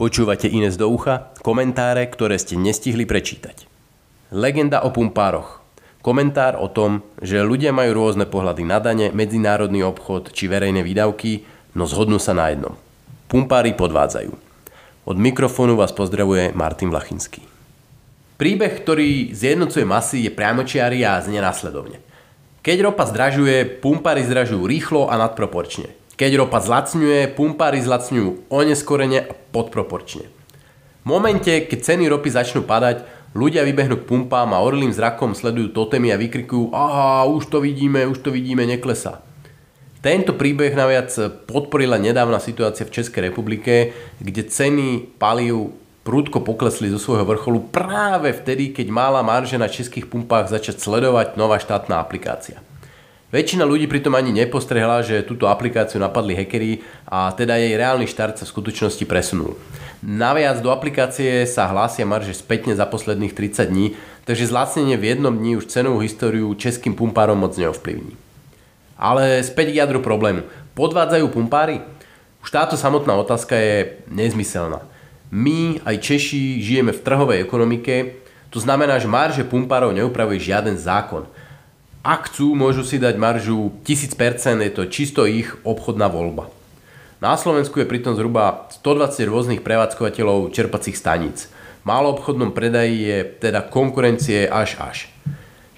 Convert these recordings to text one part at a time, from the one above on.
Počúvate Ines do ucha, komentáre, ktoré ste nestihli prečítať. Legenda o pumpároch. Komentár o tom, že ľudia majú rôzne pohľady na dane, medzinárodný obchod či verejné výdavky, no zhodnú sa na jednom. Pumpári podvádzajú. Od mikrofónu vás pozdravuje Martin Vlachinský. Príbeh, ktorý zjednocuje masy, je priamočiary a znie následovne. Keď ropa zdražuje, pumpári zdražujú rýchlo a nadproporčne. Keď ropa zlacňuje, pumpári zlacňujú oneskorene a podproporčne. V momente, keď ceny ropy začnú padať, ľudia vybehnú k pumpám a orlým zrakom sledujú totémy a vykrikujú aha, už to vidíme, už to vidíme, neklesá. Tento príbeh naviac podporila nedávna situácia v Českej republike, kde ceny palív prúdko poklesli zo svojho vrcholu práve vtedy, keď mala marže na českých pumpách začať sledovať nová štátna aplikácia. Väčšina ľudí pritom ani nepostrehla, že túto aplikáciu napadli hackeri a teda jej reálny štart sa v skutočnosti presunul. Naviac do aplikácie sa hlásia marže spätne za posledných 30 dní, takže zlacnenie v jednom dni už cenovú históriu českým pumpárom moc neovplyvní. Ale späť k jadru problému. Podvádzajú pumpári? Už táto samotná otázka je nezmyselná. My, aj Češi, žijeme v trhovej ekonomike, to znamená, že marže pumpárov neupravuje žiaden zákon – ak chcú, môžu si dať maržu 1000%, je to čisto ich obchodná voľba. Na Slovensku je pritom zhruba 120 rôznych prevádzkovateľov čerpacích staníc. V obchodnom predaji je teda konkurencie až až.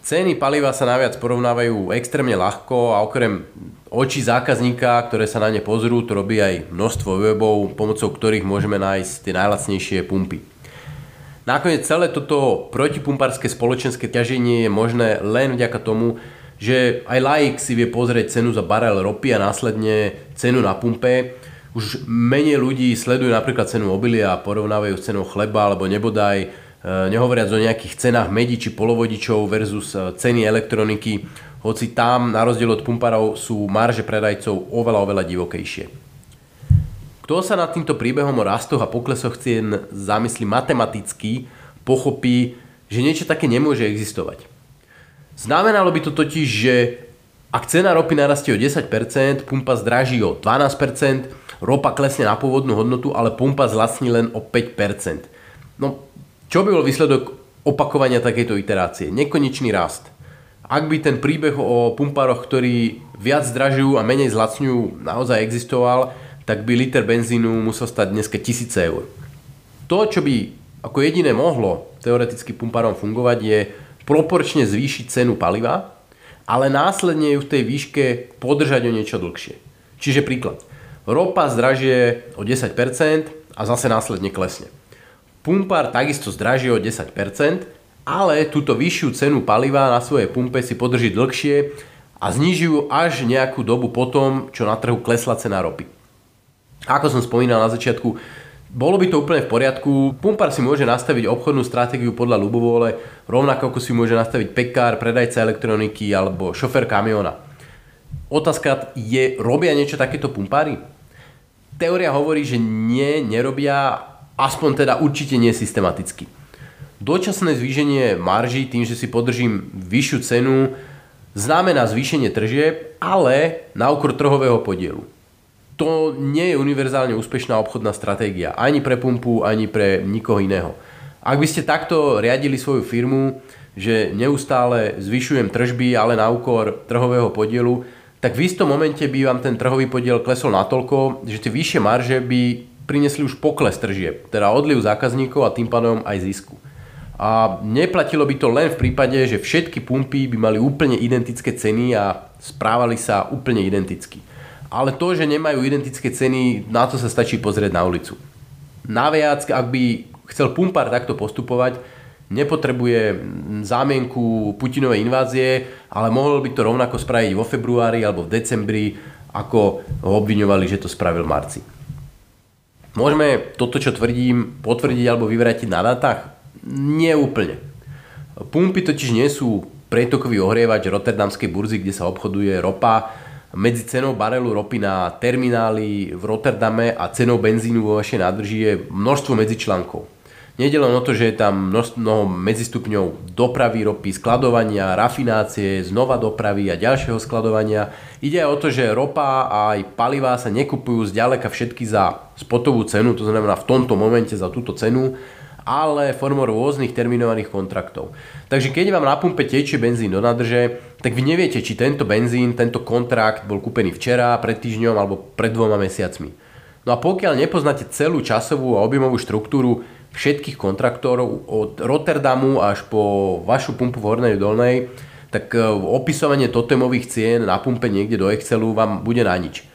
Ceny paliva sa naviac porovnávajú extrémne ľahko a okrem očí zákazníka, ktoré sa na ne pozrú, to robí aj množstvo webov, pomocou ktorých môžeme nájsť tie najlacnejšie pumpy. Nakoniec celé toto protipumpárske spoločenské ťaženie je možné len vďaka tomu, že aj laik si vie pozrieť cenu za barel ropy a následne cenu na pumpe. Už menej ľudí sledujú napríklad cenu obilia a porovnávajú s cenou chleba alebo nebodaj, e, nehovoriac o nejakých cenách medí či polovodičov versus e, ceny elektroniky, hoci tam na rozdiel od pumpárov sú marže predajcov oveľa, oveľa divokejšie. Kto sa nad týmto príbehom o rastoch a poklesoch cien zamyslí matematicky, pochopí, že niečo také nemôže existovať. Znamenalo by to totiž, že ak cena ropy narastie o 10%, pumpa zdraží o 12%, ropa klesne na pôvodnú hodnotu, ale pumpa zlacní len o 5%. No, čo by bol výsledok opakovania takejto iterácie? Nekonečný rast. Ak by ten príbeh o pumpároch, ktorí viac zdražujú a menej zlacňujú, naozaj existoval, tak by liter benzínu musel stať dneska 1000 eur. To, čo by ako jediné mohlo teoreticky pumpárom fungovať, je proporčne zvýšiť cenu paliva, ale následne ju v tej výške podržať o niečo dlhšie. Čiže príklad. Ropa zdražie o 10% a zase následne klesne. Pumpár takisto zdražie o 10%, ale túto vyššiu cenu paliva na svojej pumpe si podrží dlhšie a zniží ju až nejakú dobu potom, čo na trhu klesla cena ropy. Ako som spomínal na začiatku, bolo by to úplne v poriadku. Pumpar si môže nastaviť obchodnú stratégiu podľa ľubovole, rovnako ako si môže nastaviť pekár, predajca elektroniky alebo šofer kamiona. Otázka je, robia niečo takéto pumpári? Teória hovorí, že nie, nerobia, aspoň teda určite nie systematicky. Dočasné zvýšenie marží tým, že si podržím vyššiu cenu, znamená zvýšenie tržieb, ale na úkor trhového podielu to nie je univerzálne úspešná obchodná stratégia. Ani pre pumpu, ani pre nikoho iného. Ak by ste takto riadili svoju firmu, že neustále zvyšujem tržby, ale na úkor trhového podielu, tak v istom momente by vám ten trhový podiel klesol natoľko, že tie vyššie marže by prinesli už pokles tržieb, teda odliv zákazníkov a tým pádom aj zisku. A neplatilo by to len v prípade, že všetky pumpy by mali úplne identické ceny a správali sa úplne identicky ale to, že nemajú identické ceny, na to sa stačí pozrieť na ulicu. Naviac, ak by chcel pumpár takto postupovať, nepotrebuje zámienku Putinovej invázie, ale mohol by to rovnako spraviť vo februári alebo v decembri, ako ho obviňovali, že to spravil v marci. Môžeme toto, čo tvrdím, potvrdiť alebo vyvratiť na dátach? Nie úplne. Pumpy totiž nie sú pretokový ohrievač Rotterdamskej burzy, kde sa obchoduje ropa, medzi cenou barelu ropy na termináli v Rotterdame a cenou benzínu vo vašej nádrži je množstvo medzičlánkov. Nejde len o to, že je tam mnoho medzistupňov dopravy ropy, skladovania, rafinácie, znova dopravy a ďalšieho skladovania. Ide aj o to, že ropa a aj palivá sa nekupujú zďaleka všetky za spotovú cenu, to znamená v tomto momente za túto cenu, ale formou rôznych terminovaných kontraktov. Takže keď vám na pumpe tečie benzín do nádrže, tak vy neviete, či tento benzín, tento kontrakt bol kúpený včera, pred týždňom alebo pred dvoma mesiacmi. No a pokiaľ nepoznáte celú časovú a objemovú štruktúru všetkých kontraktorov od Rotterdamu až po vašu pumpu v Hornej Dolnej, tak e, opisovanie totemových cien na pumpe niekde do Excelu vám bude na nič.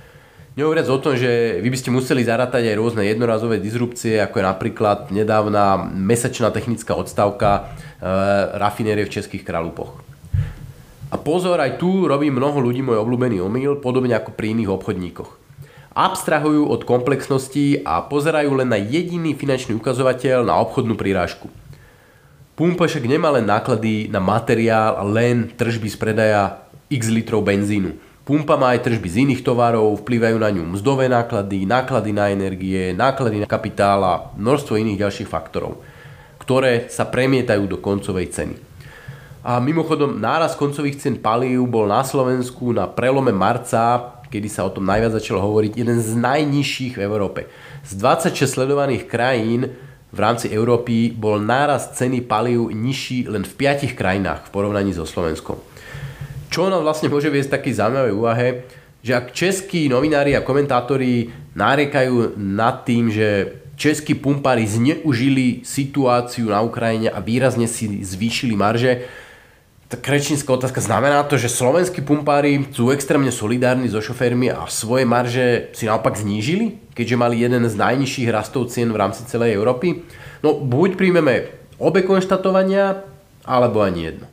Nehovoriac o tom, že vy by ste museli zarátať aj rôzne jednorazové disrupcie, ako je napríklad nedávna mesačná technická odstavka e, rafinérie v Českých Kralupoch. A pozor, aj tu robí mnoho ľudí môj obľúbený omyl, podobne ako pri iných obchodníkoch abstrahujú od komplexnosti a pozerajú len na jediný finančný ukazovateľ na obchodnú prirážku. Pumpa však nemá len náklady na materiál len tržby z predaja x litrov benzínu. Pumpa má aj tržby z iných tovarov, vplyvajú na ňu mzdové náklady, náklady na energie, náklady na kapitál a množstvo iných ďalších faktorov, ktoré sa premietajú do koncovej ceny. A mimochodom, náraz koncových cien palív bol na Slovensku na prelome marca kedy sa o tom najviac začalo hovoriť, jeden z najnižších v Európe. Z 26 sledovaných krajín v rámci Európy bol náraz ceny palív nižší len v 5 krajinách v porovnaní so Slovenskom. Čo nám vlastne môže viesť taký zaujímavej úvahe, že ak českí novinári a komentátori nárekajú nad tým, že českí pumpári zneužili situáciu na Ukrajine a výrazne si zvýšili marže, tak rečnícka otázka, znamená to, že slovenskí pumpári sú extrémne solidárni so šoférmi a svoje marže si naopak znížili, keďže mali jeden z najnižších rastov cien v rámci celej Európy? No buď príjmeme obe konštatovania, alebo ani jedno.